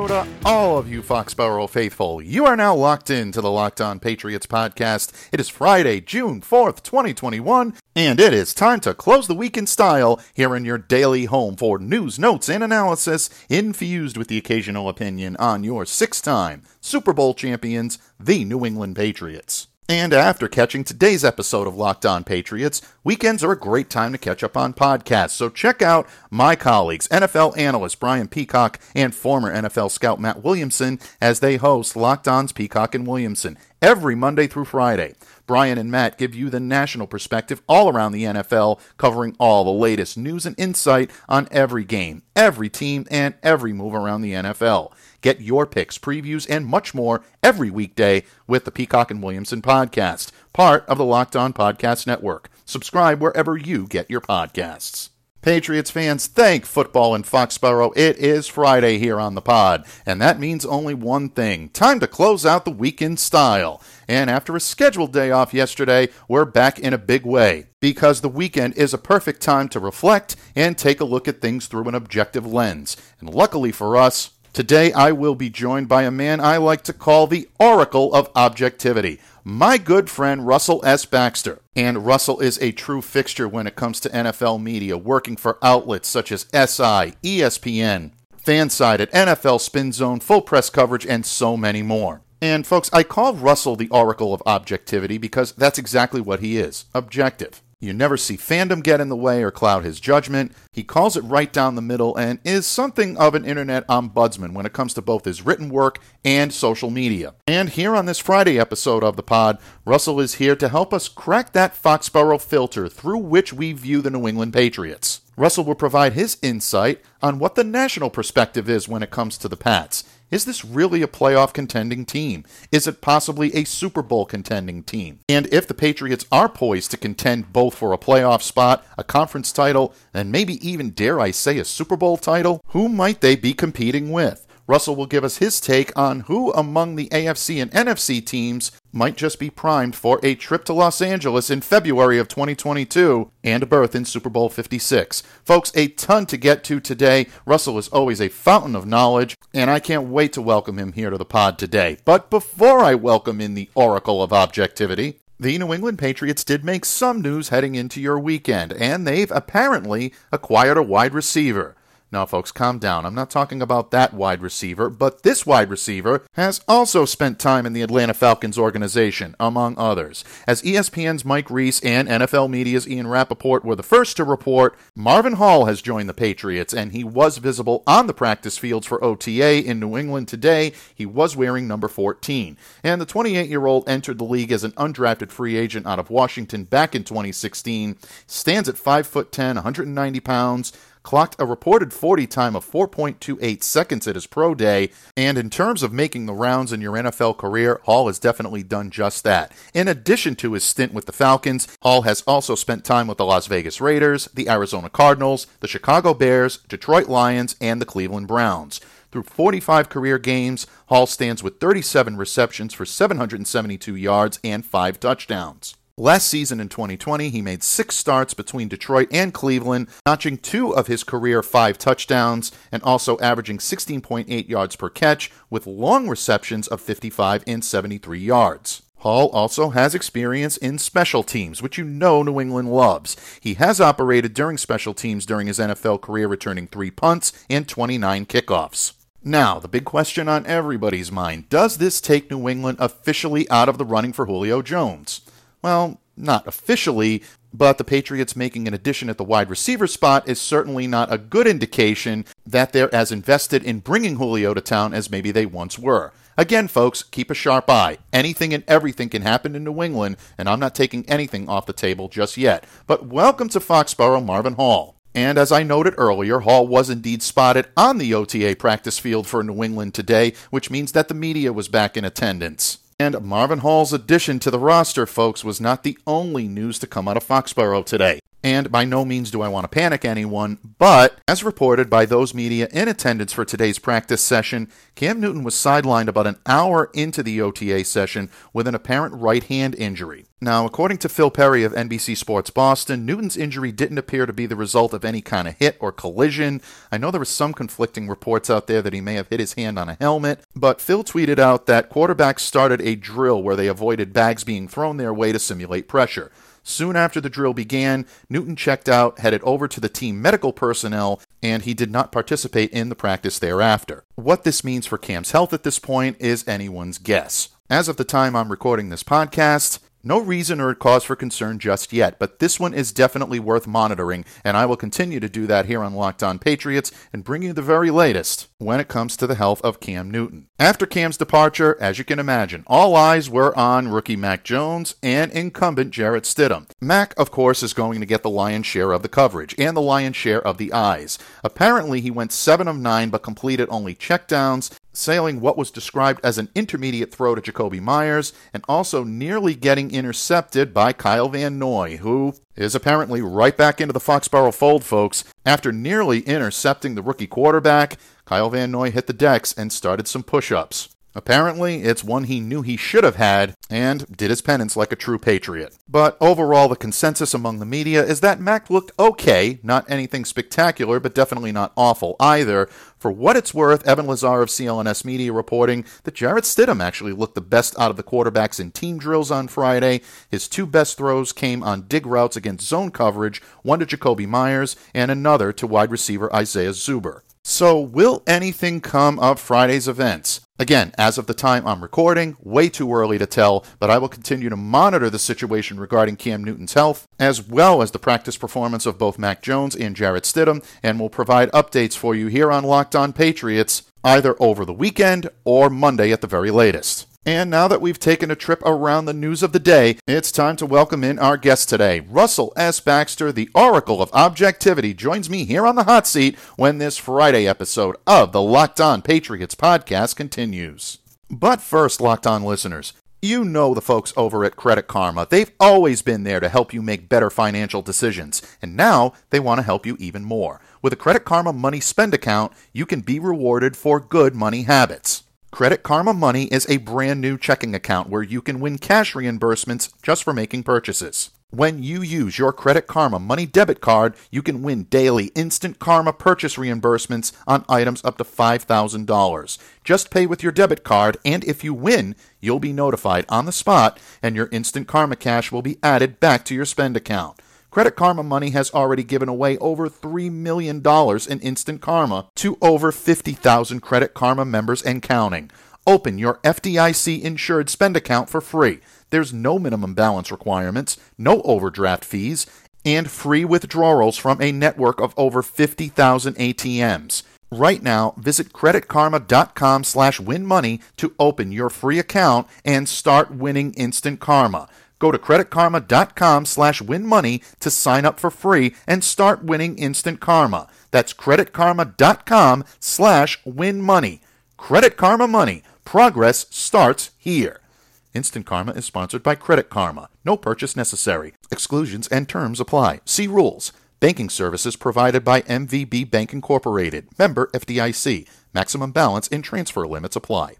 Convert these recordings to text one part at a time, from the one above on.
To all of you Foxborough faithful. You are now locked into the Locked On Patriots podcast. It is Friday, June 4th, 2021, and it is time to close the week in style here in your daily home for news, notes, and analysis infused with the occasional opinion on your six time Super Bowl champions, the New England Patriots. And after catching today's episode of Locked On Patriots, weekends are a great time to catch up on podcasts. So check out my colleagues, NFL analyst Brian Peacock and former NFL scout Matt Williamson, as they host Locked On's Peacock and Williamson every Monday through Friday. Brian and Matt give you the national perspective all around the NFL, covering all the latest news and insight on every game, every team, and every move around the NFL. Get your picks, previews, and much more every weekday with the Peacock and Williamson podcast, part of the Locked On Podcast Network. Subscribe wherever you get your podcasts. Patriots fans, thank football in Foxborough. It is Friday here on the pod, and that means only one thing time to close out the week in style. And after a scheduled day off yesterday, we're back in a big way because the weekend is a perfect time to reflect and take a look at things through an objective lens. And luckily for us, Today I will be joined by a man I like to call the Oracle of Objectivity, my good friend Russell S. Baxter. And Russell is a true fixture when it comes to NFL media, working for outlets such as SI, ESPN, Fansided, NFL Spin Zone, Full Press Coverage, and so many more. And folks, I call Russell the Oracle of Objectivity because that's exactly what he is objective. You never see fandom get in the way or cloud his judgment. He calls it right down the middle and is something of an internet ombudsman when it comes to both his written work and social media. And here on this Friday episode of the pod, Russell is here to help us crack that Foxborough filter through which we view the New England Patriots. Russell will provide his insight on what the national perspective is when it comes to the Pats. Is this really a playoff contending team? Is it possibly a Super Bowl contending team? And if the Patriots are poised to contend both for a playoff spot, a conference title, and maybe even, dare I say, a Super Bowl title, who might they be competing with? Russell will give us his take on who among the AFC and NFC teams might just be primed for a trip to Los Angeles in February of 2022 and a berth in Super Bowl 56. Folks, a ton to get to today. Russell is always a fountain of knowledge, and I can't wait to welcome him here to the pod today. But before I welcome in the Oracle of Objectivity, the New England Patriots did make some news heading into your weekend, and they've apparently acquired a wide receiver. Now, folks, calm down. I'm not talking about that wide receiver, but this wide receiver has also spent time in the Atlanta Falcons organization, among others. As ESPN's Mike Reiss and NFL Media's Ian Rapoport were the first to report, Marvin Hall has joined the Patriots, and he was visible on the practice fields for OTA in New England today. He was wearing number 14. And the 28 year old entered the league as an undrafted free agent out of Washington back in 2016, stands at 5'10, 190 pounds clocked a reported 40 time of 4.28 seconds at his pro day, and in terms of making the rounds in your NFL career, Hall has definitely done just that. In addition to his stint with the Falcons, Hall has also spent time with the Las Vegas Raiders, the Arizona Cardinals, the Chicago Bears, Detroit Lions, and the Cleveland Browns. Through 45 career games, Hall stands with 37 receptions for 772 yards and 5 touchdowns. Last season in 2020, he made six starts between Detroit and Cleveland, notching two of his career five touchdowns and also averaging 16.8 yards per catch with long receptions of 55 and 73 yards. Hall also has experience in special teams, which you know New England loves. He has operated during special teams during his NFL career, returning three punts and 29 kickoffs. Now, the big question on everybody's mind does this take New England officially out of the running for Julio Jones? Well, not officially, but the Patriots making an addition at the wide receiver spot is certainly not a good indication that they're as invested in bringing Julio to town as maybe they once were. Again, folks, keep a sharp eye. Anything and everything can happen in New England, and I'm not taking anything off the table just yet. But welcome to Foxborough Marvin Hall. And as I noted earlier, Hall was indeed spotted on the OTA practice field for New England today, which means that the media was back in attendance. And Marvin Hall's addition to the roster, folks, was not the only news to come out of Foxborough today. And by no means do I want to panic anyone, but as reported by those media in attendance for today's practice session, Cam Newton was sidelined about an hour into the OTA session with an apparent right hand injury. Now, according to Phil Perry of NBC Sports Boston, Newton's injury didn't appear to be the result of any kind of hit or collision. I know there were some conflicting reports out there that he may have hit his hand on a helmet, but Phil tweeted out that quarterbacks started a drill where they avoided bags being thrown their way to simulate pressure. Soon after the drill began, Newton checked out, headed over to the team medical personnel, and he did not participate in the practice thereafter. What this means for Cam's health at this point is anyone's guess. As of the time I'm recording this podcast, no reason or cause for concern just yet, but this one is definitely worth monitoring, and I will continue to do that here on Locked On Patriots and bring you the very latest when it comes to the health of Cam Newton. After Cam's departure, as you can imagine, all eyes were on rookie Mac Jones and incumbent Jarrett Stidham. Mac, of course, is going to get the lion's share of the coverage and the lion's share of the eyes. Apparently, he went 7 of 9 but completed only checkdowns sailing what was described as an intermediate throw to Jakobi Meyers, and also nearly getting intercepted by Kyle Van Noy, who is apparently right back into the Foxborough fold, folks. After nearly intercepting the rookie quarterback, Kyle Van Noy hit the decks and started some push ups. Apparently, it's one he knew he should have had and did his penance like a true patriot. But overall, the consensus among the media is that Mac looked okay, not anything spectacular, but definitely not awful either. For what it's worth, Evan Lazar of CLNS Media reporting that Jarrett Stidham actually looked the best out of the quarterbacks in team drills on Friday. His two best throws came on dig routes against zone coverage, one to Jakobi Meyers and another to wide receiver Isaiah Zuber. So, will anything come of Friday's events? Again, as of the time I'm recording, way too early to tell, but I will continue to monitor the situation regarding Cam Newton's health, as well as the practice performance of both Mac Jones and Jarrett Stidham, and will provide updates for you here on Locked On Patriots either over the weekend or Monday at the very latest. And now that we've taken a trip around the news of the day, it's time to welcome in our guest today. Russell S. Baxter, the Oracle of Objectivity, joins me here on the hot seat when this Friday episode of the Locked On Patriots podcast continues. But first, Locked On listeners, you know the folks over at Credit Karma. They've always been there to help you make better financial decisions, and now they want to help you even more. With a Credit Karma Money Spend account, you can be rewarded for good money habits. Credit Karma Money is a brand new checking account where you can win cash reimbursements just for making purchases. When you use your Credit Karma Money debit card, you can win daily instant Karma purchase reimbursements on items up to $5,000. Just pay with your debit card, and if you win, you'll be notified on the spot, and your instant Karma cash will be added back to your spend account. Credit Karma Money has already given away over $3 million in instant karma to over 50,000 Credit Karma members and counting. Open your FDIC insured spend account for free. There's no minimum balance requirements, no overdraft fees, and free withdrawals from a network of over 50,000 ATMs. Right now, visit creditkarma.com slash winmoney to open your free account and start winning instant karma. Go to creditkarma.com slash winmoney to sign up for free and start winning instant karma. That's creditkarma.com slash winmoney. Credit Karma Money. Progress starts here. Instant Karma is sponsored by Credit Karma. No purchase necessary. Exclusions and terms apply. See rules. Banking services provided by MVB Bank Incorporated. Member FDIC. Maximum balance and transfer limits apply.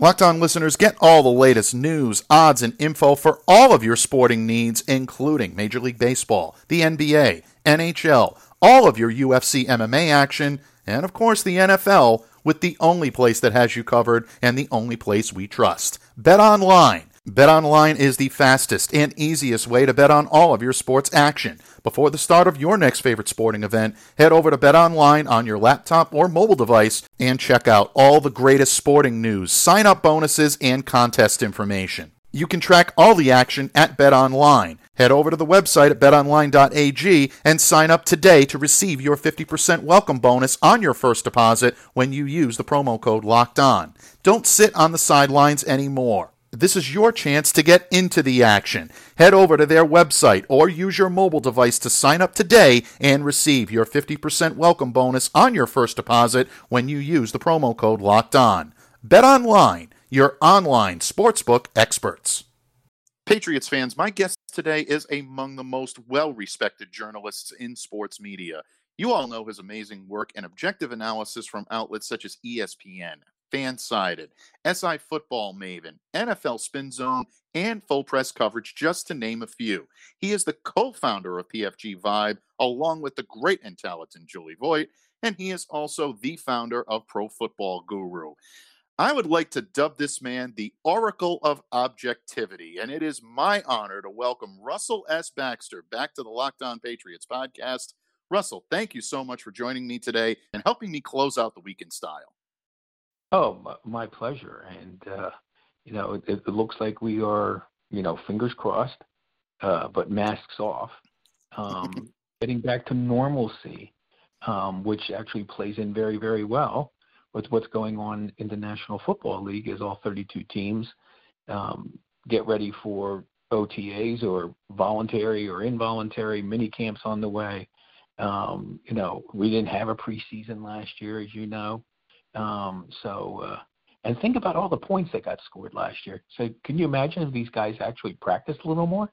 Locked On listeners, get all the latest news, odds, and info for all of your sporting needs, including Major League Baseball, the NBA, NHL, all of your UFC MMA action, and of course the NFL, with the only place that has you covered and the only place we trust. Bet Online. BetOnline is the fastest and easiest way to bet on all of your sports action. Before the start of your next favorite sporting event, head over to BetOnline on your laptop or mobile device and check out all the greatest sporting news, sign up bonuses, and contest information. You can track all the action at BetOnline. Head over to the website at betonline.ag and sign up today to receive your 50% welcome bonus on your first deposit when you use the promo code LOCKED ON. Don't sit on the sidelines anymore. This is your chance to get into the action. Head over to their website or use your mobile device to sign up today and receive your 50% welcome bonus on your first deposit when you use the promo code LOCKED ON. Bet online, your online sportsbook experts. Patriots fans, my guest today is among the most well respected journalists in sports media. You all know his amazing work and objective analysis from outlets such as ESPN, Fansided, SI Football Maven, NFL Spin Zone, and Full Press Coverage, just to name a few. He is the co founder of PFG Vibe, along with the great and talented Julie Voigt, and he is also the founder of Pro Football Guru. I would like to dub this man the Oracle of Objectivity, and it is my honor to welcome Russell S. Baxter back to the Locked On Patriots podcast. Russell, thank you so much for joining me today and helping me close out the week in style. Oh, my pleasure. And, uh, you know, it, it, looks like we are, you know, fingers crossed, uh, but masks off, um, getting back to normalcy, um, which actually plays in very, very well with what's going on in the National Football League as all 32 teams um, get ready for OTAs or voluntary or involuntary mini camps on the way. Um, you know, we didn't have a preseason last year, as you know. Um, so, uh, and think about all the points that got scored last year. So, can you imagine if these guys actually practiced a little more?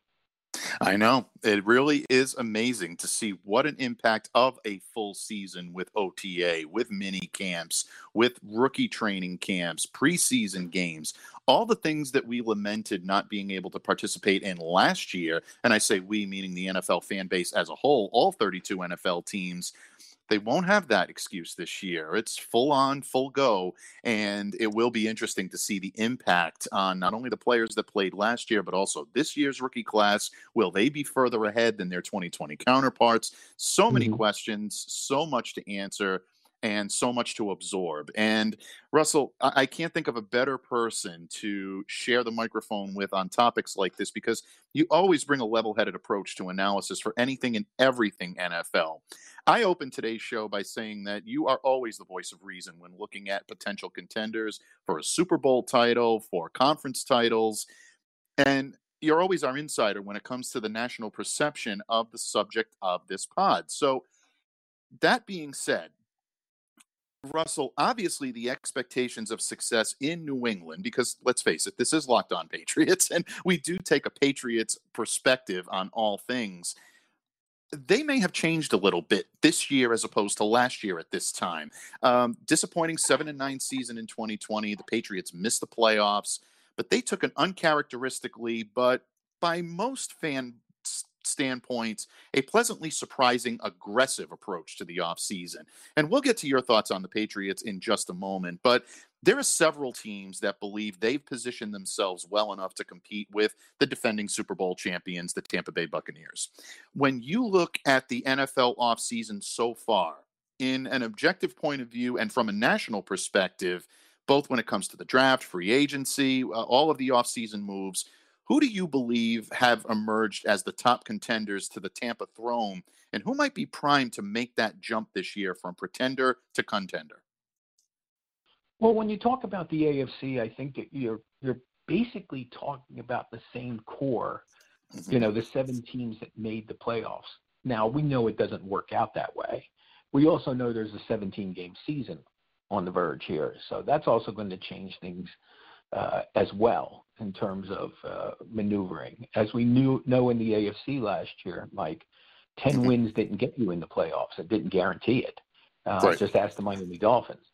I know. It really is amazing to see what an impact of a full season with OTA, with mini camps, with rookie training camps, preseason games, all the things that we lamented not being able to participate in last year. And I say we, meaning the NFL fan base as a whole, all 32 NFL teams they won't have that excuse this year. It's full on, full go, and it will be interesting to see the impact on not only the players that played last year, but also this year's rookie class. Will they be further ahead than their 2020 counterparts? So many mm-hmm. questions, so much to answer and so much to absorb. And Russell, I can't think of a better person to share the microphone with on topics like this because you always bring a level headed approach to analysis for anything and everything NFL. I opened today's show by saying that you are always the voice of reason when looking at potential contenders for a Super Bowl title, for conference titles. And you're always our insider when it comes to the national perception of the subject of this pod. So, that being said, Russell, obviously the expectations of success in New England, because let's face it, this is locked on Patriots, and we do take a Patriots perspective on all things. They may have changed a little bit this year as opposed to last year at this time. Um, disappointing seven and nine season in 2020. The Patriots missed the playoffs, but they took an uncharacteristically, but by most fan standpoint, a pleasantly surprising, aggressive approach to the offseason. And we'll get to your thoughts on the Patriots in just a moment. But there are several teams that believe they've positioned themselves well enough to compete with the defending Super Bowl champions, the Tampa Bay Buccaneers. When you look at the NFL offseason so far, in an objective point of view and from a national perspective, both when it comes to the draft, free agency, uh, all of the offseason moves, who do you believe have emerged as the top contenders to the Tampa throne, and who might be primed to make that jump this year from pretender to contender? Well, when you talk about the AFC, I think that you're you're basically talking about the same core. Mm-hmm. You know, the seven teams that made the playoffs. Now we know it doesn't work out that way. We also know there's a 17 game season on the verge here, so that's also going to change things uh, as well in terms of uh, maneuvering. As we knew know in the AFC last year, Mike, 10 mm-hmm. wins didn't get you in the playoffs. It didn't guarantee it. Uh, right. Just ask the Miami Dolphins,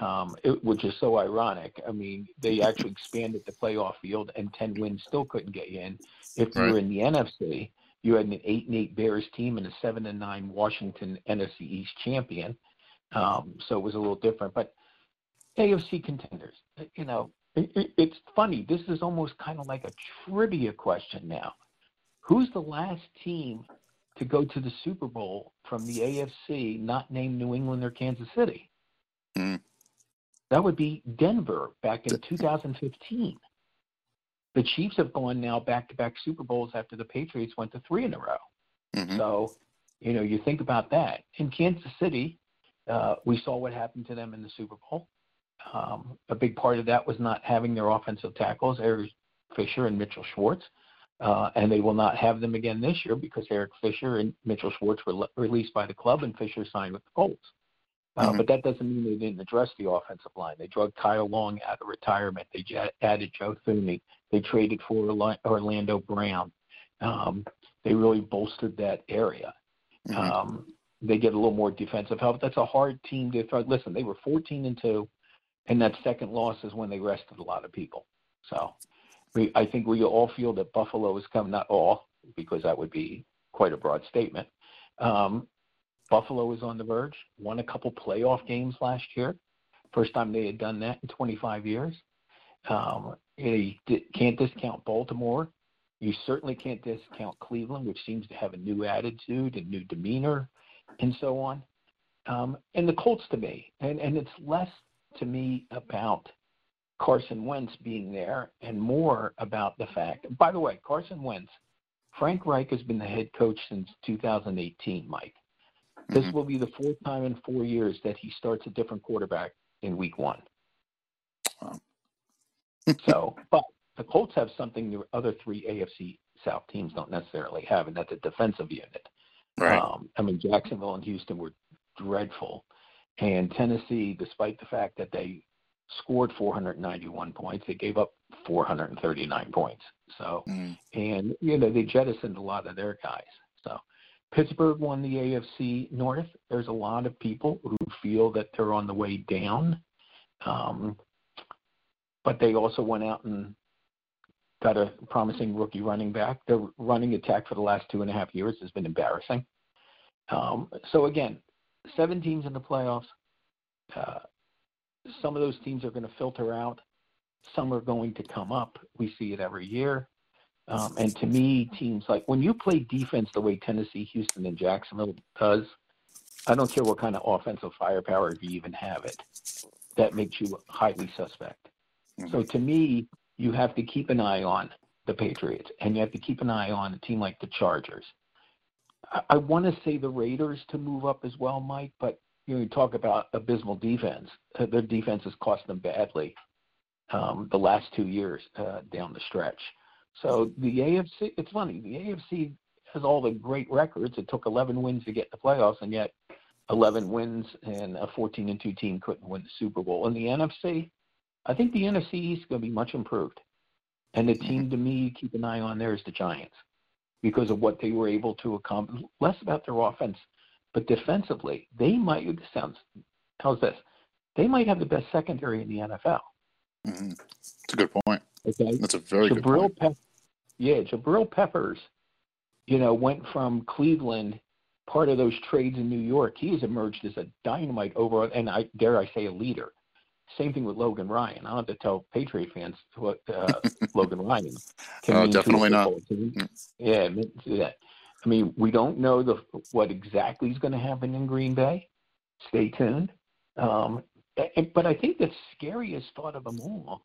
um, it, which is so ironic. I mean, they actually expanded the playoff field, and 10 wins still couldn't get you in. If you right. were in the NFC, you had an 8 and 8 Bears team and a 7 and 9 Washington NFC East champion. Um, so it was a little different. But AFC contenders, you know, it's funny. This is almost kind of like a trivia question now. Who's the last team to go to the Super Bowl from the AFC not named New England or Kansas City? Mm. That would be Denver back in 2015. The Chiefs have gone now back to back Super Bowls after the Patriots went to three in a row. Mm-hmm. So, you know, you think about that. In Kansas City, uh, we saw what happened to them in the Super Bowl. Um, a big part of that was not having their offensive tackles, Eric Fisher and Mitchell Schwartz. Uh, and they will not have them again this year because Eric Fisher and Mitchell Schwartz were le- released by the club and Fisher signed with the Colts. Uh, Mhm. But that doesn't mean they didn't address the offensive line. They drug Kyle Long out of retirement. They j- added Joe Thuney. They traded for Orlando Brown. Um, they really bolstered that area. Mhm. Um, they get a little more defensive help. That's a hard team to throw. Listen, they were 14 and two, and that second loss is when they rested a lot of people. So, we, I think we all feel that Buffalo is coming. Not all, because that would be quite a broad statement. Um, Buffalo is on the verge. Won a couple playoff games last year. First time they had done that in 25 years. Um, you can't discount Baltimore. You certainly can't discount Cleveland, which seems to have a new attitude and new demeanor, and so on. Um, and the Colts to me, and, and it's less to me about Carson Wentz being there and more about the fact. By the way, Carson Wentz, Frank Reich has been the head coach since 2018, Mike. This Mhm. will be the fourth time in four years that he starts a different quarterback in week one. Wow. so, but the Colts have something the other three AFC South teams don't necessarily have, and that's a defensive unit. Right. Um, I mean, Jacksonville and Houston were dreadful, and Tennessee, despite the fact that they scored 491 points, they gave up 439 points. So, Mhm. and you know they jettisoned a lot of their guys. So, Pittsburgh won the AFC North. There's a lot of people who feel that they're on the way down, um, but they also went out and got a promising rookie running back. Their running attack for the last two and a half years has been embarrassing. Um, so again, seven teams in the playoffs. Uh, some of those teams are going to filter out. Some are going to come up. We see it every year. Um, and to me, teams like when you play defense the way Tennessee, Houston, and Jacksonville does, I don't care what kind of offensive firepower if you even have it. That makes you highly suspect. So to me, you have to keep an eye on the Patriots, and you have to keep an eye on a team like the Chargers. I, want to say the Raiders to move up as well, Mike, but you know, you talk about abysmal defense. Uh, their defense has cost them badly um, the last two years uh, down the stretch. So the AFC, it's funny. The AFC has all the great records. It took 11 wins to get in the playoffs, and yet 11 wins and a 14 and two team couldn't win the Super Bowl. And the NFC, I think the NFC East is going to be much improved. And the team to me, keep an eye on there is the Giants because of what they were able to accomplish. Less about their offense, but defensively, they might. This sounds. How's this? They might have the best secondary in the NFL. Mhm. That's a good point. Okay. That's a very good point. Pep- yeah, Jabril Peppers, you know, went from Cleveland, part of those trades in New York. He has emerged as a dynamite over, and I dare I say a leader. Same thing with Logan Ryan. I don't have to tell Patriot fans what uh, Logan Ryan can Oh, mean to a definitely not. team. Yeah, that. I mean, we don't know the what exactly is going to happen in Green Bay. Stay tuned. Um, but I think the scariest thought of them all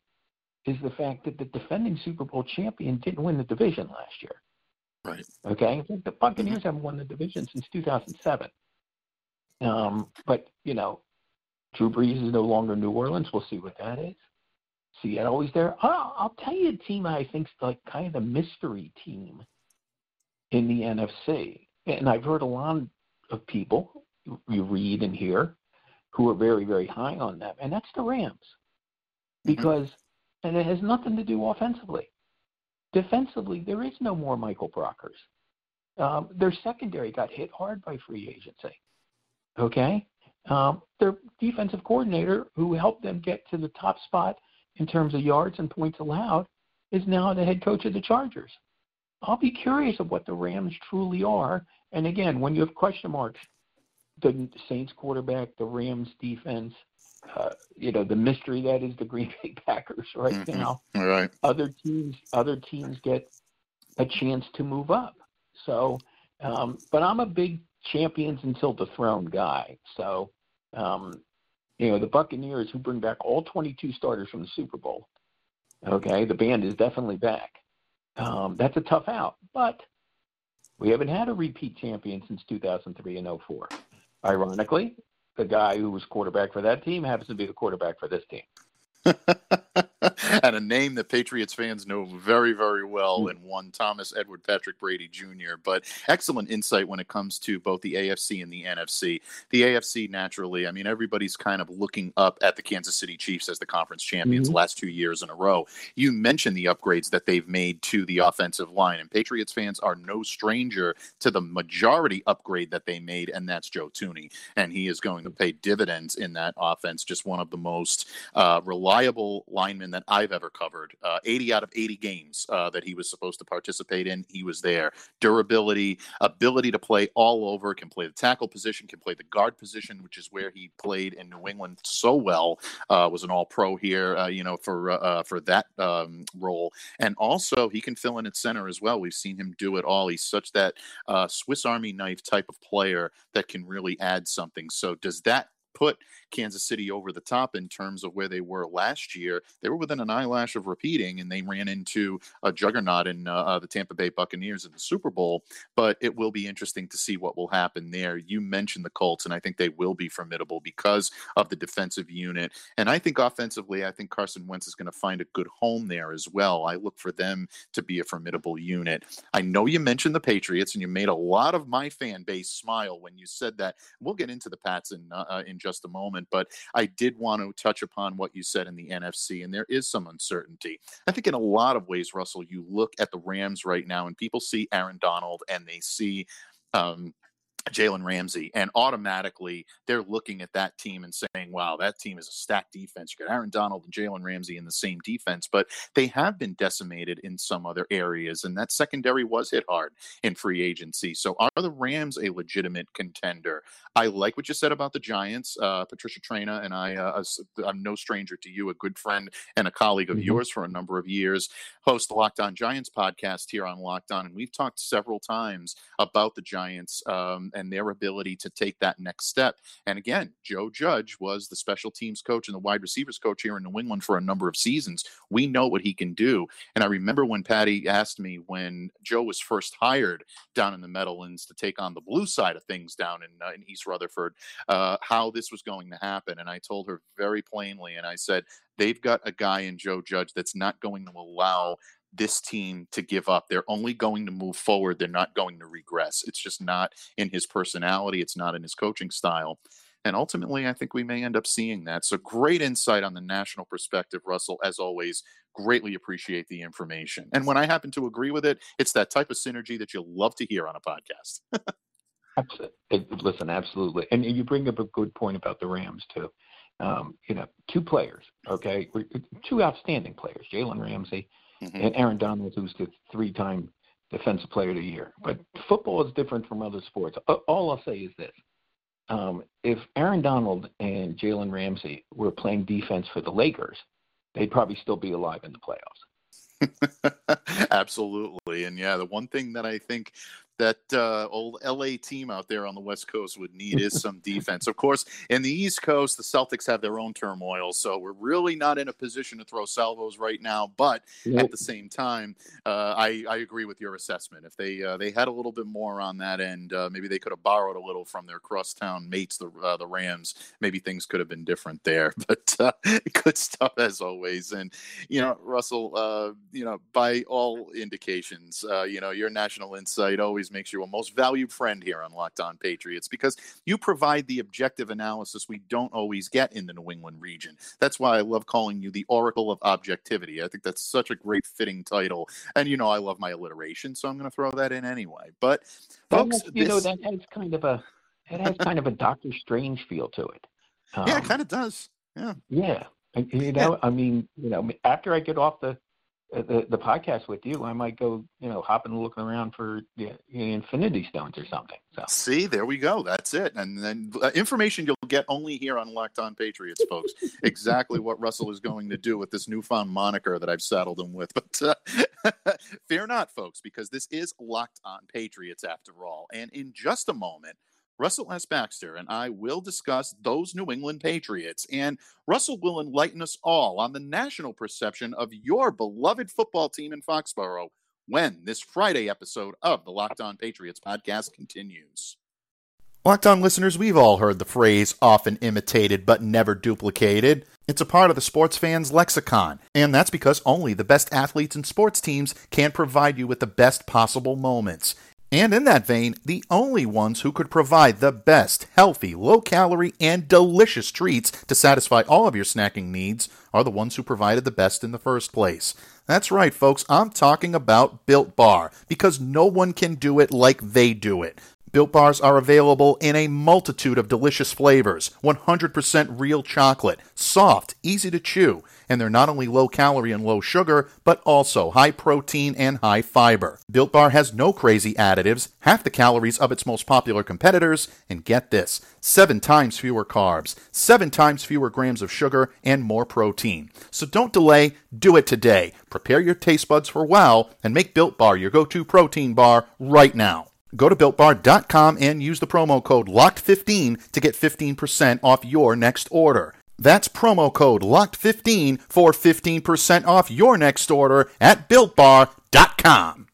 is the fact that the defending Super Bowl champion didn't win the division last year. Right. Okay, the Buccaneers haven't won the division since 2007. Um, but you know, Drew Brees is no longer New Orleans. We'll see what that is. Seattle's there. I'll, I'll tell you a team I think's like kind of the mystery team in the NFC, and I've heard a lot of people you read and hear who are very very high on them, and that's the Rams, because and it has nothing to do offensively. Defensively, there is no more Michael Brockers. Um, their secondary got hit hard by free agency. Okay, um, their defensive coordinator, who helped them get to the top spot in terms of yards and points allowed, is now the head coach of the Chargers. I'll be curious of what the Rams truly are. And again, when you have question marks, the Saints quarterback, the Rams defense, uh, you know, the mystery that is the Green Bay Packers right Mhm. now All right. other teams other teams get a chance to move up. So, um, but I'm a big champions until the throne guy. So, um, you know, the Buccaneers who bring back all 22 starters from the Super Bowl. Okay, the band is definitely back. Um, that's a tough out, but we haven't had a repeat champion since 2003 and 04. Ironically, the guy who was quarterback for that team happens to be the quarterback for this team. and a name that Patriots fans know very, very well mm. in one Thomas Edward Patrick Brady Jr. But excellent insight when it comes to both the AFC and the NFC. The AFC, naturally, I mean, everybody's kind of looking up at the Kansas City Chiefs as the conference champions mm-hmm. last two years in a row. You mentioned the upgrades that they've made to the offensive line, and Patriots fans are no stranger to the majority upgrade that they made, and that's Joe Thuney. And he is going to pay dividends in that offense. Just one of the most uh, reliable linemen that I've ever covered. Uh, 80 out of 80 games uh, that he was supposed to participate in, he was there. Durability, ability to play all over, can play the tackle position, can play the guard position, which is where he played in New England so well. Uh, was an All Pro here, uh, you know, for uh, for that um, role, and also he can fill in at center as well. We've seen him do it all. He's such that Swiss Army knife type of player that can really add something. So does that put Kansas City over the top in terms of where they were last year. They were within an eyelash of repeating, and they ran into a juggernaut in uh, uh, the Tampa Bay Buccaneers in the Super Bowl. But it will be interesting to see what will happen there. You mentioned the Colts, and I think they will be formidable because of the defensive unit. And I think offensively, I think Carson Wentz is going to find a good home there as well. I look for them to be a formidable unit. I know you mentioned the Patriots, and you made a lot of my fan base smile when you said that. We'll get into the Pats in uh, uh in just a moment moment. But I did want to touch upon what you said in the NFC, and there is some uncertainty. I think in a lot of ways, Russell, you look at the Rams right now, and people see Aaron Donald and they see um, Jalen Ramsey, and automatically they're looking at that team and saying, wow, that team is a stacked defense. You got Aaron Donald and Jalen Ramsey in the same defense, but they have been decimated in some other areas, and that secondary was hit hard in free agency. So are the Rams a legitimate contender? I like what you said about the Giants. Uh, Patricia Traina and I, uh, I'm no stranger to you, a good friend and a colleague of mm-hmm. yours for a number of years, host the Locked On Giants podcast here on Locked On, and we've talked several times about the Giants. Um, and their ability to take that next step. And again, Joe Judge was the special teams coach and the wide receivers coach here in New England for a number of seasons. We know what he can do. And I remember when Patty asked me when Joe was first hired down in the Meadowlands to take on the blue side of things down in, uh, in East Rutherford, uh, how this was going to happen. And I told her very plainly, and I said, they've got a guy in Joe Judge that's not going to allow this team to give up. They're only going to move forward. They're not going to regress. It's just not in his personality. It's not in his coaching style. And ultimately, I think we may end up seeing that. So, great insight on the national perspective, Russell. As always, greatly appreciate the information. And when I happen to agree with it, it's that type of synergy that you'll love to hear on a podcast. Listen, absolutely. And you bring up a good point about the Rams, too. Um, you know, two players, okay? Two outstanding players, Jalen Ramsey mm-hmm. and Aaron Donald, who's the three-time Defensive Player of the Year. But football is different from other sports. All I'll say is this: um, if Aaron Donald and Jalen Ramsey were playing defense for the Lakers, they'd probably still be alive in the playoffs. Absolutely. And yeah, the one thing that I think that uh, old LA team out there on the West Coast would need is some defense. Of course, in the East Coast, the Celtics have their own turmoil, so we're really not in a position to throw salvos right now. But at the same time, uh, I, I, agree with your assessment. If they uh, they had a little bit more on that end, uh, maybe they could have borrowed a little from their crosstown mates, the uh, the Rams. Maybe things could have been different there. But uh, good stuff as always. And you know, Russell, you know, by all indications, you know, your national insight always always makes you a most valued friend here on Locked On Patriots because you provide the objective analysis we don't always get in the New England region. That's why I love calling you the Oracle of Objectivity. I think that's such a great fitting title. And you know, I love my alliteration, so I'm going to throw that in anyway. But folks, you this... know, that has kind of a it has kind of a Doctor Strange feel to it. Um, yeah, it um, kind of does. Yeah. Yeah. You know, yeah. I mean, you know, after I get off the the, the podcast with you, I might go, you know, hopping and looking around for the, the Infinity Stones or something. So see, there we go. That's it. And then uh, information you'll get only here on Locked On Patriots, folks. exactly what Russell is going to do with this newfound moniker that I've saddled him with. But uh, fear not, folks, because this is Locked On Patriots after all. And in just a moment, Russell S. Baxter and I will discuss those New England Patriots, and Russell will enlighten us all on the national perception of your beloved football team in Foxborough when this Friday episode of the Locked On Patriots podcast continues. Locked on listeners, we've all heard the phrase often imitated but never duplicated. It's a part of the sports fan's lexicon, and that's because only the best athletes and sports teams can provide you with the best possible moments. And in that vein, the only ones who could provide the best, healthy, low calorie, and delicious treats to satisfy all of your snacking needs are the ones who provided the best in the first place. That's right, folks, I'm talking about Built Bar, because no one can do it like they do it. Built Bars are available in a multitude of delicious flavors 100% real chocolate, soft, easy to chew, and they're not only low calorie and low sugar, but also high protein and high fiber. Built Bar has no crazy additives, half the calories of its most popular competitors, and get this seven times fewer carbs, seven times fewer grams of sugar, and more protein. So don't delay, do it today. Prepare your taste buds for wow and make Built Bar your go to protein bar right now. Go to builtbar.com and use the promo code LOCKED15 to get 15% off your next order. That's promo code LOCKED15 for 15% off your next order at builtbar.com.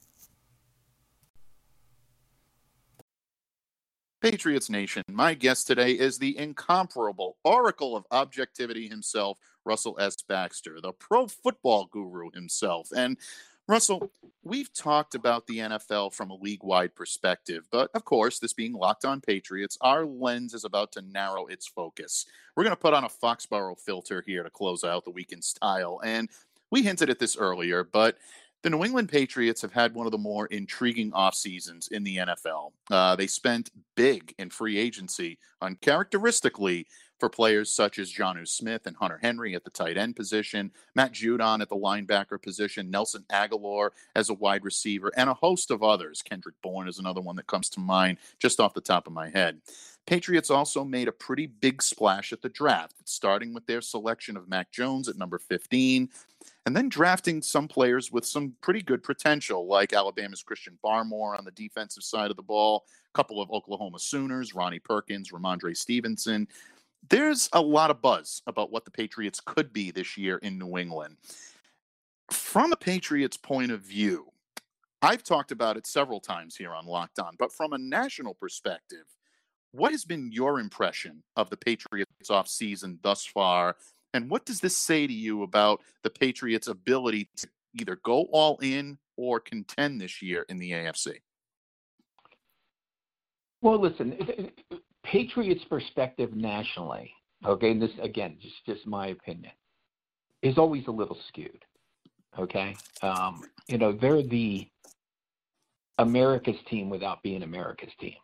Patriots Nation, my guest today is the incomparable oracle of objectivity himself, Russell S. Baxter, the pro football guru himself. And Russell, we've talked about the NFL from a league wide perspective, but of course, this being locked on Patriots, our lens is about to narrow its focus. We're going to put on a Foxborough filter here to close out the weekend style. And we hinted at this earlier, but the New England Patriots have had one of the more intriguing off seasons in the NFL. Uh, they spent big in free agency, uncharacteristically, for players such as Jonnu Smith and Hunter Henry at the tight end position, Matt Judon at the linebacker position, Nelson Agholor as a wide receiver, and a host of others. Kendrick Bourne is another one that comes to mind just off the top of my head. Patriots also made a pretty big splash at the draft, starting with their selection of Mac Jones at number 15, and then drafting some players with some pretty good potential, like Alabama's Christian Barmore on the defensive side of the ball, a couple of Oklahoma Sooners, Ronnie Perkins, Rhamondre Stevenson, there's a lot of buzz about what the Patriots could be this year in New England. From a Patriots point of view, I've talked about it several times here on Locked On, but from a national perspective, what has been your impression of the Patriots off season thus far? And what does this say to you about the Patriots' ability to either go all in or contend this year in the AFC? Well, listen, Patriots' perspective nationally, okay, and this again, just just my opinion, is always a little skewed. Okay, um, you know they're the America's team without being America's team.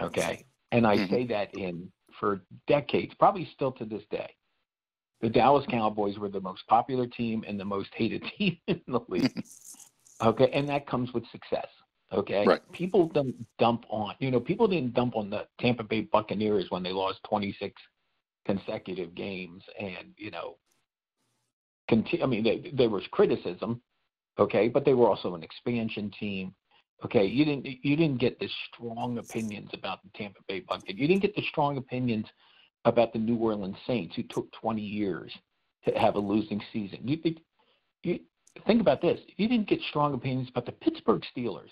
Okay, and I mm-hmm. say that in for decades, probably still to this day. The Dallas Cowboys were the most popular team and the most hated team in the league. okay, and that comes with success. Okay, right. people don't dump on you know people didn't dump on the Tampa Bay Buccaneers when they lost 26 consecutive games, and you know, conti- I mean they, there was criticism, okay, but they were also an expansion team. Okay, you didn't you didn't get the strong opinions about the Tampa Bay Buccaneers. You didn't get the strong opinions about the New Orleans Saints, who took 20 years to have a losing season. You, you think about this. You didn't get strong opinions about the Pittsburgh Steelers,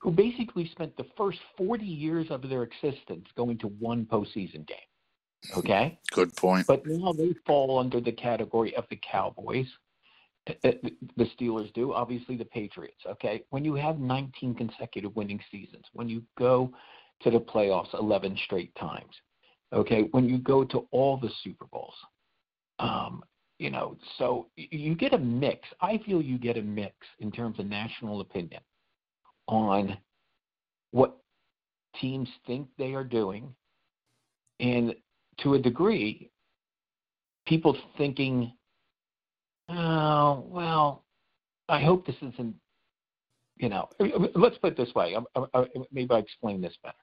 who basically spent the first 40 years of their existence going to one postseason game. Okay? Good point. But now they fall under the category of the Cowboys. Uh, uh, the Steelers do, obviously the Patriots. Okay? When you have 19 consecutive winning seasons, when you go to the playoffs 11 straight times, okay, when you go to all the Super Bowls, um, you know, so you get a mix. I feel you get a mix in terms of national opinion on what teams think they are doing, and to a degree, people thinking, oh, well, I hope this isn't, you know, let's put it this way. Maybe I explain this better.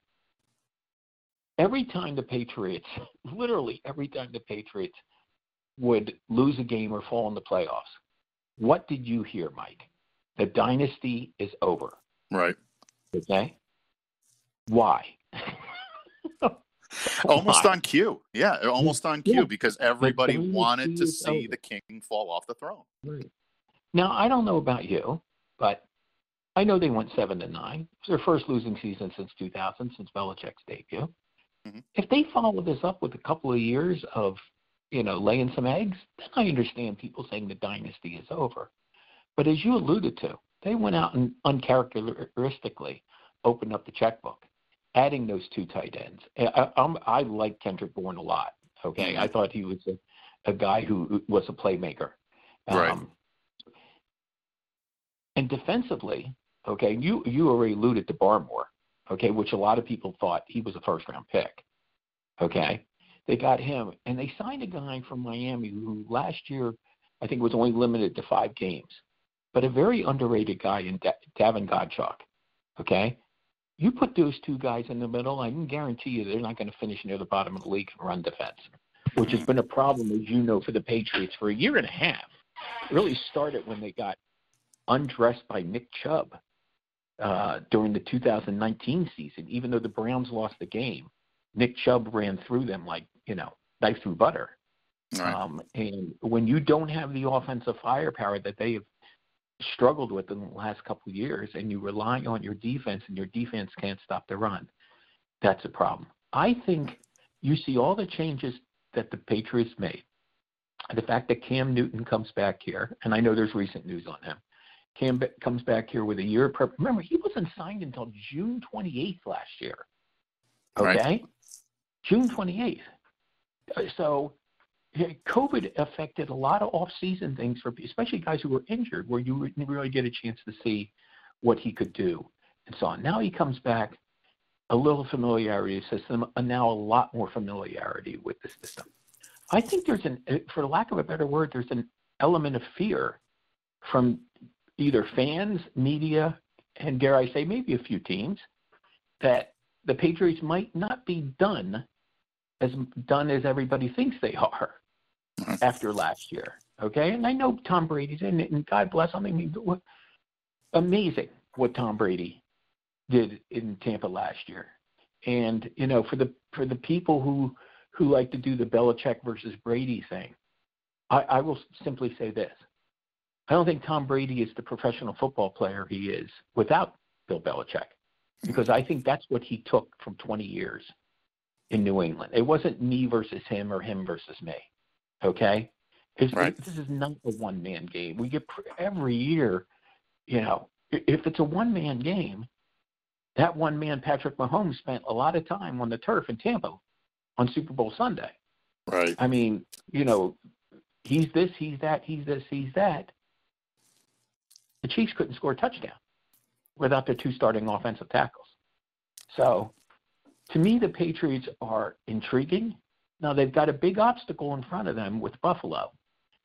Every time the Patriots, literally every time the Patriots would lose a game or fall in the playoffs, what did you hear, Mike? The dynasty is over. Right. Okay. Why? almost on cue. Yeah, almost on cue yeah. because everybody wanted to see the king fall off the throne. Right. Now, I don't know about you, but I know they went seven to nine. It's their first losing season since 2000, since Belichick's debut. Mm-hmm. If they follow this up with a couple of years of, you know, laying some eggs, then I understand people saying the dynasty is over. But as you alluded to, they went out and uncharacteristically opened up the checkbook, adding those two tight ends. I, I'm, I like Kendrick Bourne a lot. Okay, mm-hmm. I thought he was a, a guy who was a playmaker. Right. Um, and defensively, okay, you you already alluded to Barmore, okay, which a lot of people thought he was a first round pick. Okay, they got him, and they signed a guy from Miami who last year I think was only limited to five games, but a very underrated guy in da- Davon Godchaux. Okay, you put those two guys in the middle, I can guarantee you they're not going to finish near the bottom of the league in run defense, which has been a problem, as you know, for the Patriots for a year and a half. It really started when they got undressed by Nick Chubb uh, during the 2019 season. Even though the Browns lost the game, Nick Chubb ran through them like you know knife through butter. Right. Um, and when you don't have the offensive firepower that they have struggled with in the last couple of years, and you rely on your defense, and your defense can't stop the run, that's a problem. I think you see all the changes that the Patriots made. The fact that Cam Newton comes back here, and I know there's recent news on him. Cam comes back here with a year. Prep. Remember, he wasn't signed until June 28th last year. Okay, right. June 28th. Uh, so COVID affected a lot of off-season things for, especially guys who were injured, where you didn't really get a chance to see what he could do and so on. Now he comes back, a little familiarity with the system, and now a lot more familiarity with the system. I think there's an, uh, for lack of a better word, there's an element of fear from either fans, media, and dare I say, maybe a few teams, that the Patriots might not be done as done as everybody thinks they are Mm-hmm. after last year. Okay, and I know Tom Brady's in it, and God bless him. I mean, amazing what Tom Brady did in Tampa last year. And you know, for the for the people who who like to do the Belichick versus Brady thing, I, I will simply say this: I don't think Tom Brady is the professional football player he is without Bill Belichick, because I think that's what he took from 20 years in New England. It wasn't me versus him or him versus me. Okay, right. this is not a one man game. We get every year, you know, if it's a one man game, that one man Patrick Mahomes spent a lot of time on the turf in Tampa on Super Bowl Sunday. Right. I mean, you know, he's this, he's that, he's this, he's that. The Chiefs couldn't score a touchdown without their two starting offensive tackles. So, to me, the Patriots are intriguing. Now they've got a big obstacle in front of them with Buffalo.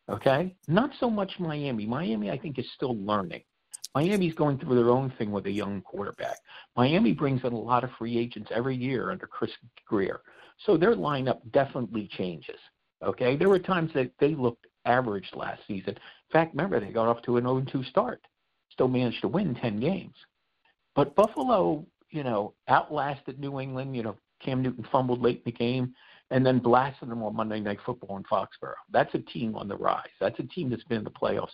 Okay, not so much Miami. Miami, I think, is still learning. Miami's going through their own thing with a young quarterback. Miami brings in a lot of free agents every year under Chris Grier, so their lineup definitely changes. Okay, there were times that they looked average last season. In fact, remember they got off to an 0-2 start, still managed to win 10 games. But Buffalo, you know, outlasted New England. You know, Cam Newton fumbled late in the game and then blasted them on Monday Night Football in Foxborough. That's a team on the rise. That's a team that's been in the playoffs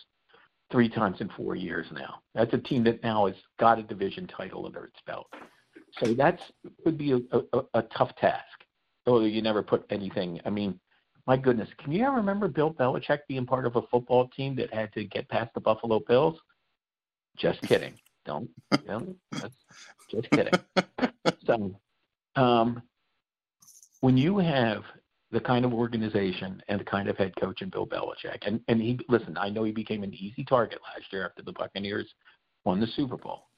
three times in four years now. That's a team that now has got a division title under its belt. So that's would be a, a, a tough task. Although you never put anything. I mean, my goodness, can you ever remember Bill Belichick being part of a football team that had to get past the Buffalo Bills? Just kidding. Don't. don't just kidding. So, um, when you have the kind of organization and the kind of head coach in Bill Belichick, and, and he listen, I know he became an easy target last year after the Buccaneers won the Super Bowl.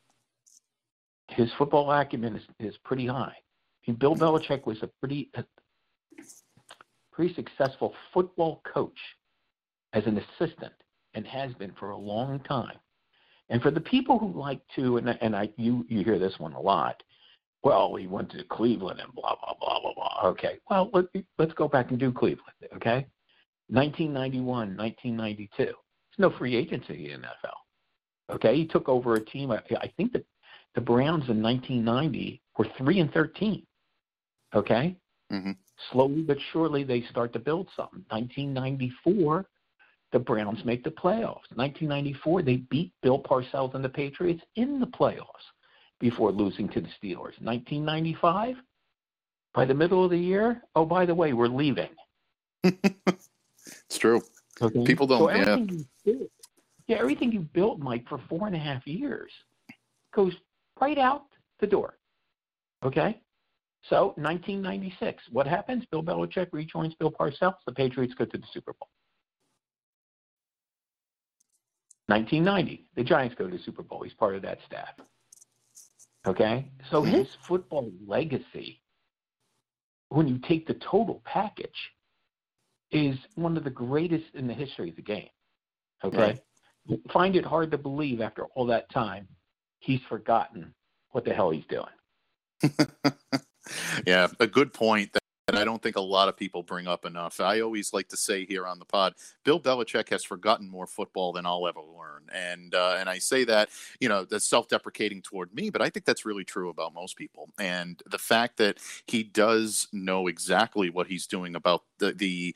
His football acumen is, is pretty high. I mean, Bill Belichick was a pretty pretty successful football coach as an assistant and has been for a long time. And for the people who like to, and, and I, you, you hear this one a lot, well, he went to Cleveland and blah, blah, blah, blah, blah. Okay, well, let, let's go back and do Cleveland, okay? 1991, 1992. There's no free agency in the NFL. Okay, he took over a team. I, I think that the Browns in 1990 were 3 and 13. Okay? Mm-hmm. Slowly but surely, they start to build something. 1994, the Browns make the playoffs. 1994, they beat Bill Parcells and the Patriots in the playoffs before losing to the Steelers. 1995, By the middle of the year, oh, by the way, we're leaving. it's true. Okay. People don't. So everything yeah. You built, yeah, everything you built, Mike, for four and a half years goes right out the door. Okay. So 1996, what happens? Bill Belichick rejoins Bill Parcells. The Patriots go to the Super Bowl. 1990, the Giants go to the Super Bowl. He's part of that staff. Okay? So mm-hmm. his football legacy, when you take the total package, is one of the greatest in the history of the game. Okay? Right. Find it hard to believe after all that time he's forgotten what the hell he's doing. yeah, a good point that I don't think a lot of people bring up enough. I always like to say here on the pod, Bill Belichick has forgotten more football than I'll ever learn, and uh, and I say that you know that's self-deprecating toward me, but I think that's really true about most people. And the fact that he does know exactly what he's doing about the the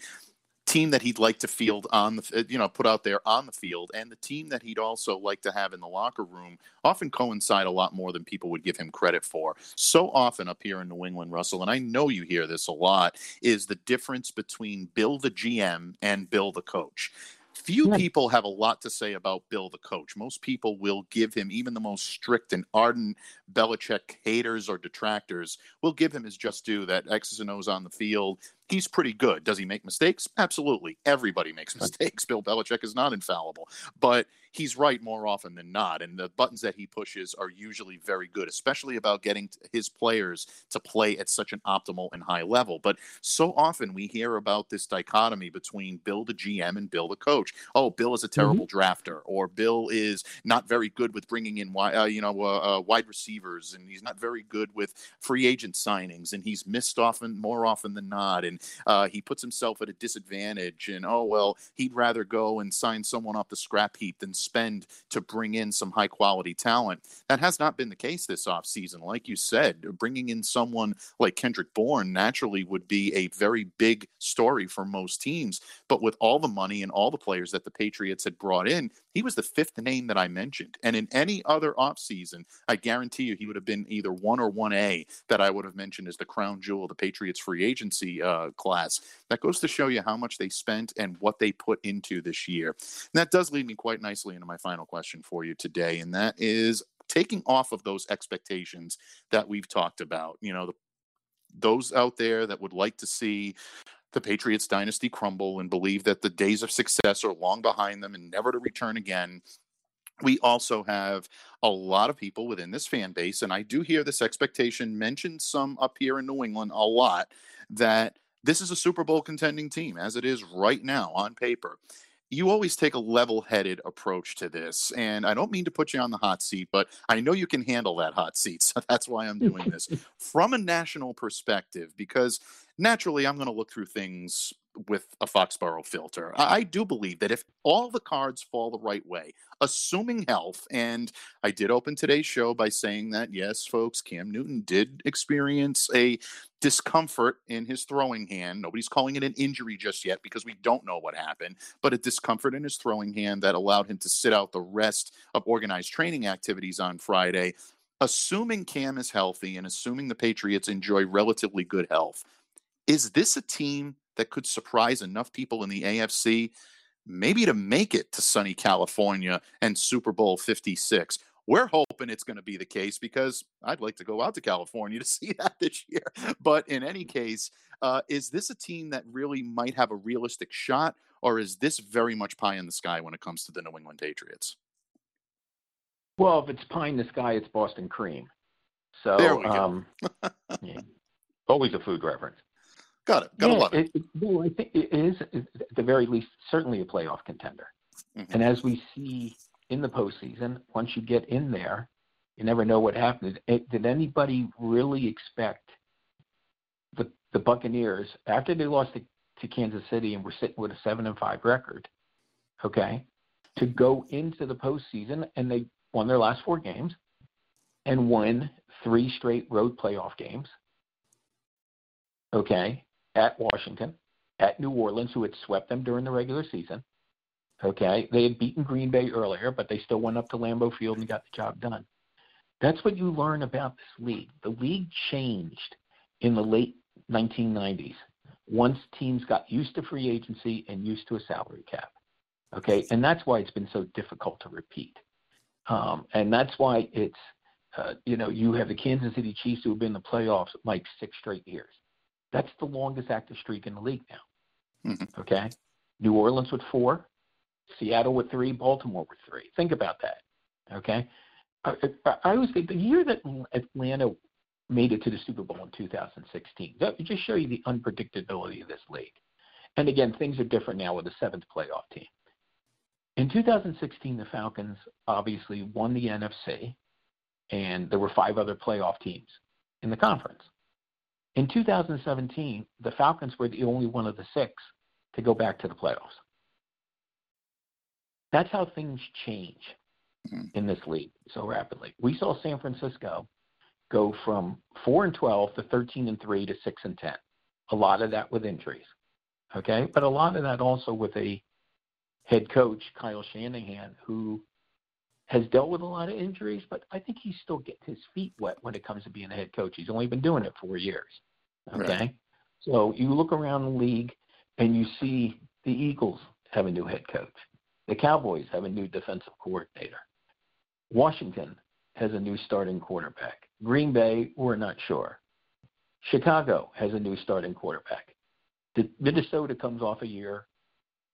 team that he'd like to field on the uh, you know put out there on the field and the team that he'd also like to have in the locker room often coincide a lot more than people would give him credit for so often up here in new england russell and i know you hear this a lot is the difference between bill the gm and bill the coach Few people have a lot to say about Bill the coach. Most people will give him, even the most strict and ardent Belichick haters or detractors, will give him his just due that X's and O's on the field. He's pretty good. Does he make mistakes? Absolutely. Everybody makes mistakes. Bill Belichick is not infallible, but he's right more often than not. And the buttons that he pushes are usually very good, especially about getting his players to play at such an optimal and high level. But so often we hear about this dichotomy between Bill the GM and Bill the coach. Oh, Bill is a mm-hmm. terrible mm-hmm. drafter, or Bill is not very good with bringing in uh, you know uh, uh, wide receivers, and he's not very good with free agent signings, and he's missed often more often than not, and uh, he puts himself at a disadvantage. And oh well, he'd rather go and sign someone off the scrap heap than spend to bring in some high quality talent. That has not been the case this offseason. Like you said, bringing in someone like Kendrick Bourne naturally would be a very big story for most teams. But with all the money and all the players that the Patriots had brought in, he was the fifth name that I mentioned. And in any other offseason, I guarantee you he would have been either one or 1A that I would have mentioned as the crown jewel of the Patriots free agency uh, class. That goes to show you how much they spent and what they put into this year. And that does lead me quite nicely into my final question for you today. And that is taking off of those expectations that we've talked about. You know, the, those out there that would like to see the Patriots dynasty crumble and believe that the days of success are long behind them and never to return again. We also have a lot of people within this fan base, and I do hear this expectation mentioned some up here in New England a lot that this is a Super Bowl contending team, as it is right now on paper you always take a level headed approach to this. And I don't mean to put you on the hot seat, but I know you can handle that hot seat. So that's why I'm doing this from a national perspective, because naturally I'm going to look through things with a Foxborough filter. I do believe that if all the cards fall the right way, assuming health, and I did open today's show by saying that, yes, folks, Cam Newton did experience a discomfort in his throwing hand. Nobody's calling it an injury just yet because we don't know what happened, but a discomfort in his throwing hand that allowed him to sit out the rest of organized training activities on Friday. Assuming Cam is healthy and assuming the Patriots enjoy relatively good health, is this a team that could surprise enough people in the AFC, maybe to make it to sunny California and Super Bowl 56? We're hoping it's going to be the case because I'd like to go out to California to see that this year. But in any case, uh, is this a team that really might have a realistic shot, or is this very much pie in the sky when it comes to the New England Patriots? Well, if it's pie in the sky, it's Boston cream. So, um, yeah, always a food reference. Got it. Got yeah, it. it. Well, I think it is, at the very least, certainly a playoff contender. Mm-hmm. And as we see in the postseason, once you get in there, you never know what happens. Did anybody really expect the the Buccaneers after they lost to, to Kansas City and were sitting with a seven and five record, okay, to go into the postseason and they won their last four games and won three straight road playoff games. Okay, at Washington, at New Orleans, who had swept them during the regular season. Okay, they had beaten Green Bay earlier, but they still went up to Lambeau Field and got the job done. That's what you learn about this league. The league changed in the late 1990s, once teams got used to free agency and used to a salary cap. Okay, and that's why it's been so difficult to repeat. Um, and that's why it's, uh, you know, you have the Kansas City Chiefs who have been in the playoffs like six straight years. That's the longest active streak in the league now. Mm-hmm. Okay, New Orleans with four, Seattle with three, Baltimore with three. Think about that. Okay, I, I, I always think the year that Atlanta made it to the Super Bowl in 2016. That would just show you the unpredictability of this league. And again, things are different now with the seventh playoff team. In 2016, the Falcons obviously won the NFC, and there were five other playoff teams in the conference. In 2017, the Falcons were the only one of the six to go back to the playoffs. That's how things change mm-hmm. in this league so rapidly. We saw San Francisco go from 4 and 12 to 13 and 3 to 6 and 10. A lot of that with injuries. Okay? But a lot of that also with a head coach, Kyle Shanahan, who has dealt with a lot of injuries, but I think he's still getting his feet wet when it comes to being a head coach. He's only been doing it four years. Okay? Right. So you look around the league and you see the Eagles have a new head coach. The Cowboys have a new defensive coordinator. Washington has a new starting quarterback. Green Bay, we're not sure. Chicago has a new starting quarterback. The Minnesota comes off a year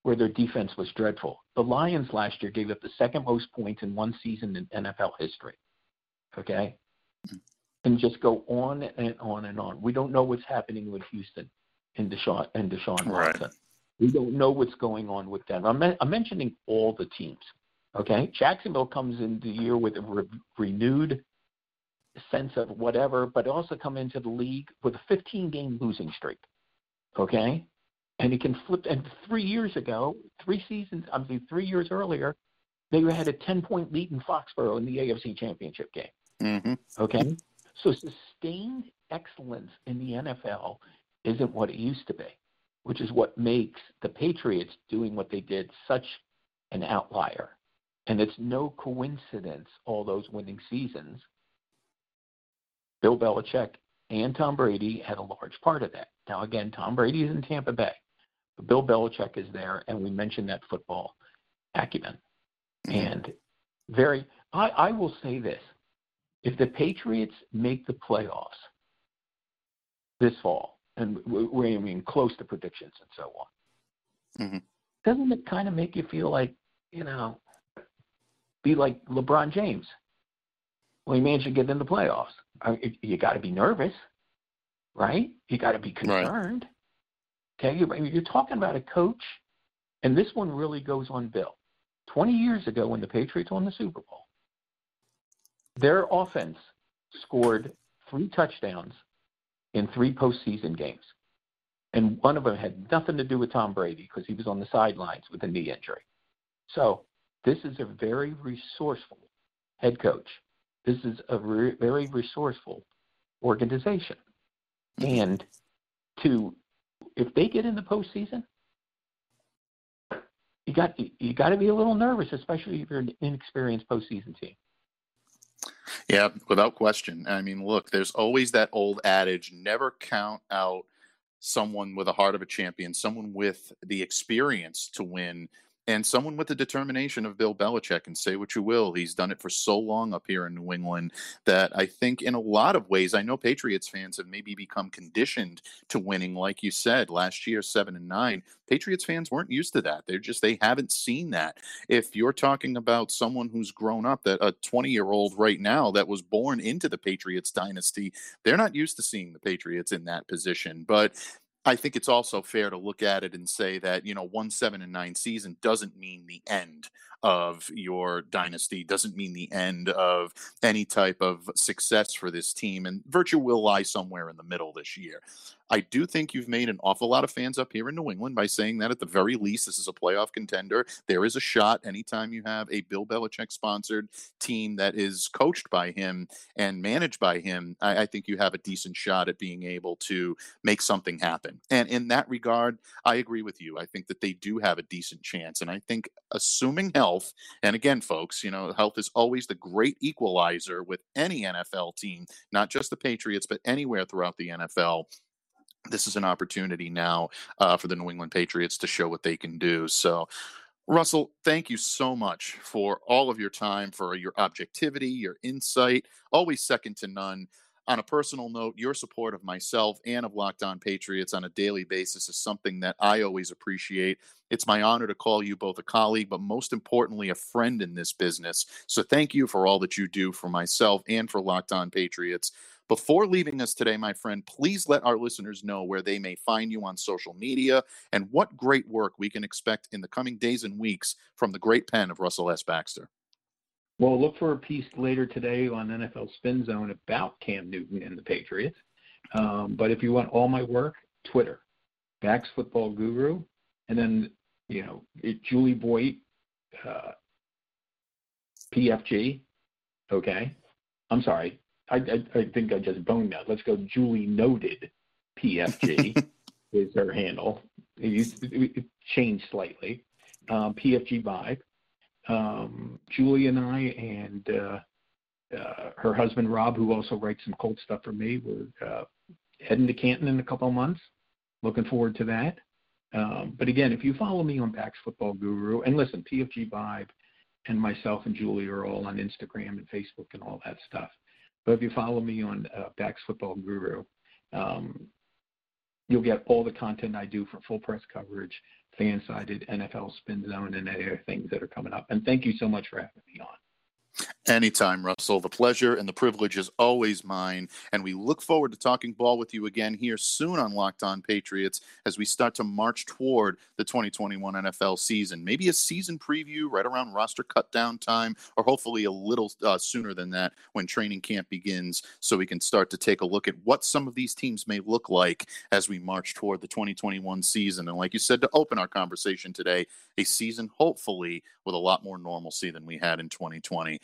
where their defense was dreadful. The Lions last year gave up the second most points in one season in NFL history. Okay? And just go on and on and on. We don't know what's happening with Houston and Deshaun and Deshaun Watson. Right. We don't know what's going on with them. I'm, I'm mentioning all the teams. Okay, Jacksonville comes into the year with a re- renewed sense of whatever, but also come into the league with a 15 game losing streak. Okay? And he can flip. And three years ago, three seasons, I mean, three years earlier, they had a 10 point lead in Foxborough in the AFC Championship game. Mm-hmm. Okay? So sustained excellence in the NFL isn't what it used to be, which is what makes the Patriots doing what they did such an outlier. And it's no coincidence all those winning seasons Bill Belichick and Tom Brady had a large part of that. Now, again, Tom Brady is in Tampa Bay, Bill Belichick is there, and we mentioned that football acumen. Mm-hmm. And very, I, I will say this: if the Patriots make the playoffs this fall, and we're aiming close to predictions and so on, mm-hmm. doesn't it kind of make you feel like, you know, be like LeBron James? Well, he managed to get in the playoffs. I mean, you got to be nervous, right? You got to be concerned. Right. Okay, you're, talking about a coach, and this one really goes on Bill. Twenty years ago, when the Patriots won the Super Bowl, their offense scored three touchdowns in three postseason games, and one of them had nothing to do with Tom Brady because he was on the sidelines with a knee injury. So this is a very resourceful head coach this is a re- very resourceful organization. And to if they get in the postseason, you got you got to be a little nervous, especially if you're an inexperienced postseason team. Yeah, without question. I mean, look, there's always that old adage: never count out someone with a heart of a champion, someone with the experience to win and someone with the determination of Bill Belichick. And say what you will, he's done it for so long up here in New England that I think, in a lot of ways, I know Patriots fans have maybe become conditioned to winning. Like you said, last year, seven and nine, Patriots fans weren't used to that. They're just they haven't seen that. If you're talking about someone who's grown up, that a 20 year old right now that was born into the Patriots dynasty, they're not used to seeing the Patriots in that position. But I think it's also fair to look at it and say that, you know, one seven and nine season doesn't mean the end of your dynasty, doesn't mean the end of any type of success for this team. And virtue will lie somewhere in the middle this year. I do think you've made an awful lot of fans up here in New England by saying that at the very least, this is a playoff contender. There is a shot anytime you have a Bill Belichick sponsored team that is coached by him and managed by him. I, I think you have a decent shot at being able to make something happen. And in that regard, I agree with you. I think that they do have a decent chance. And I think, assuming health, and again, folks, you know, health is always the great equalizer with any NFL team, not just the Patriots, but anywhere throughout the NFL this is an opportunity now uh, for the New England Patriots to show what they can do. So, Russell, thank you so much for all of your time, for your objectivity, your insight, always second to none. On a personal note, your support of myself and of Locked On Patriots on a daily basis is something that I always appreciate. It's my honor to call you both a colleague, but most importantly, a friend in this business. So thank you for all that you do for myself and for Locked On Patriots. Before leaving us today, my friend, please let our listeners know where they may find you on social media and what great work we can expect in the coming days and weeks from the great pen of Russell S. Baxter. Well, look for a piece later today on NFL Spin Zone about Cam Newton and the Patriots. Um, but if you want all my work, Twitter, Bax Football Guru, and then you know it, Julie Boyd, uh, PFG. Okay, I'm sorry, I, I, I think I just boned that. Let's go. Julie Noted PFG is her handle. It, it changed slightly. Um, PFG Vibe. Um, Julie and I and uh, uh, her husband Rob, who also writes some cold stuff for me, we're uh, heading to Canton in a couple of months. Looking forward to that. Um, but again, if you follow me on Bax Football Guru, and listen, PFG Vibe and myself and Julie are all on Instagram and Facebook and all that stuff. But if you follow me on uh, Bax Football Guru, um, you'll get all the content I do for full press coverage, FanSided NFL spin zone, and other things that are coming up. And thank you so much for having me on. Anytime, Russell. The pleasure and the privilege is always mine. And we look forward to talking ball with you again here soon on Locked On Patriots as we start to march toward the 2021 NFL season. Maybe a season preview right around roster cutdown time, or hopefully a little uh, sooner than that when training camp begins, so we can start to take a look at what some of these teams may look like as we march toward the 2021 season. And like you said to open our conversation today, a season hopefully with a lot more normalcy than we had in 2020.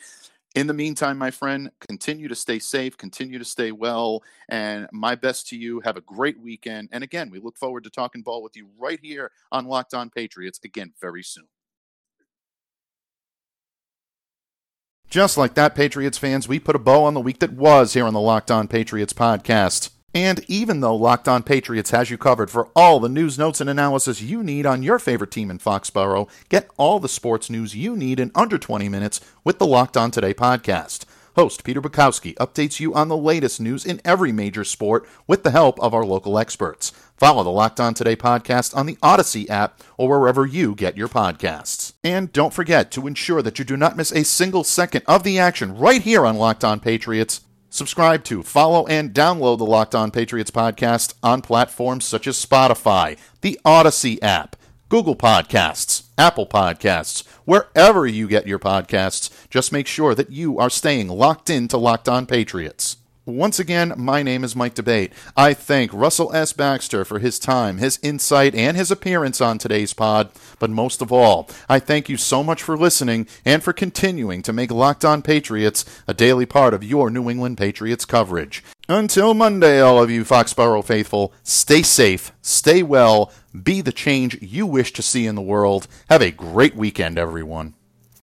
In the meantime, my friend, continue to stay safe, continue to stay well, and my best to you. Have a great weekend. And again, we look forward to talking ball with you right here on Locked On Patriots again very soon. Just like that, Patriots fans, we put a bow on the week that was here on the Locked On Patriots podcast. And even though Locked On Patriots has you covered for all the news, notes, and analysis you need on your favorite team in Foxborough, get all the sports news you need in under 20 minutes with the Locked On Today podcast. Host Peter Bukowski updates you on the latest news in every major sport with the help of our local experts. Follow the Locked On Today podcast on the Odyssey app or wherever you get your podcasts. And don't forget to ensure that you do not miss a single second of the action right here on Locked On Patriots Subscribe to, follow, and download the Locked On Patriots podcast on platforms such as Spotify, the Odyssey app, Google Podcasts, Apple Podcasts, wherever you get your podcasts. Just make sure that you are staying locked in to Locked On Patriots. Once again, my name is Mike D'Abate. I thank Russell S. Baxter for his time, his insight, and his appearance on today's pod. But most of all, I thank you so much for listening and for continuing to make Locked On Patriots a daily part of your New England Patriots coverage. Until Monday, all of you Foxborough faithful, stay safe, stay well, be the change you wish to see in the world. Have a great weekend, everyone.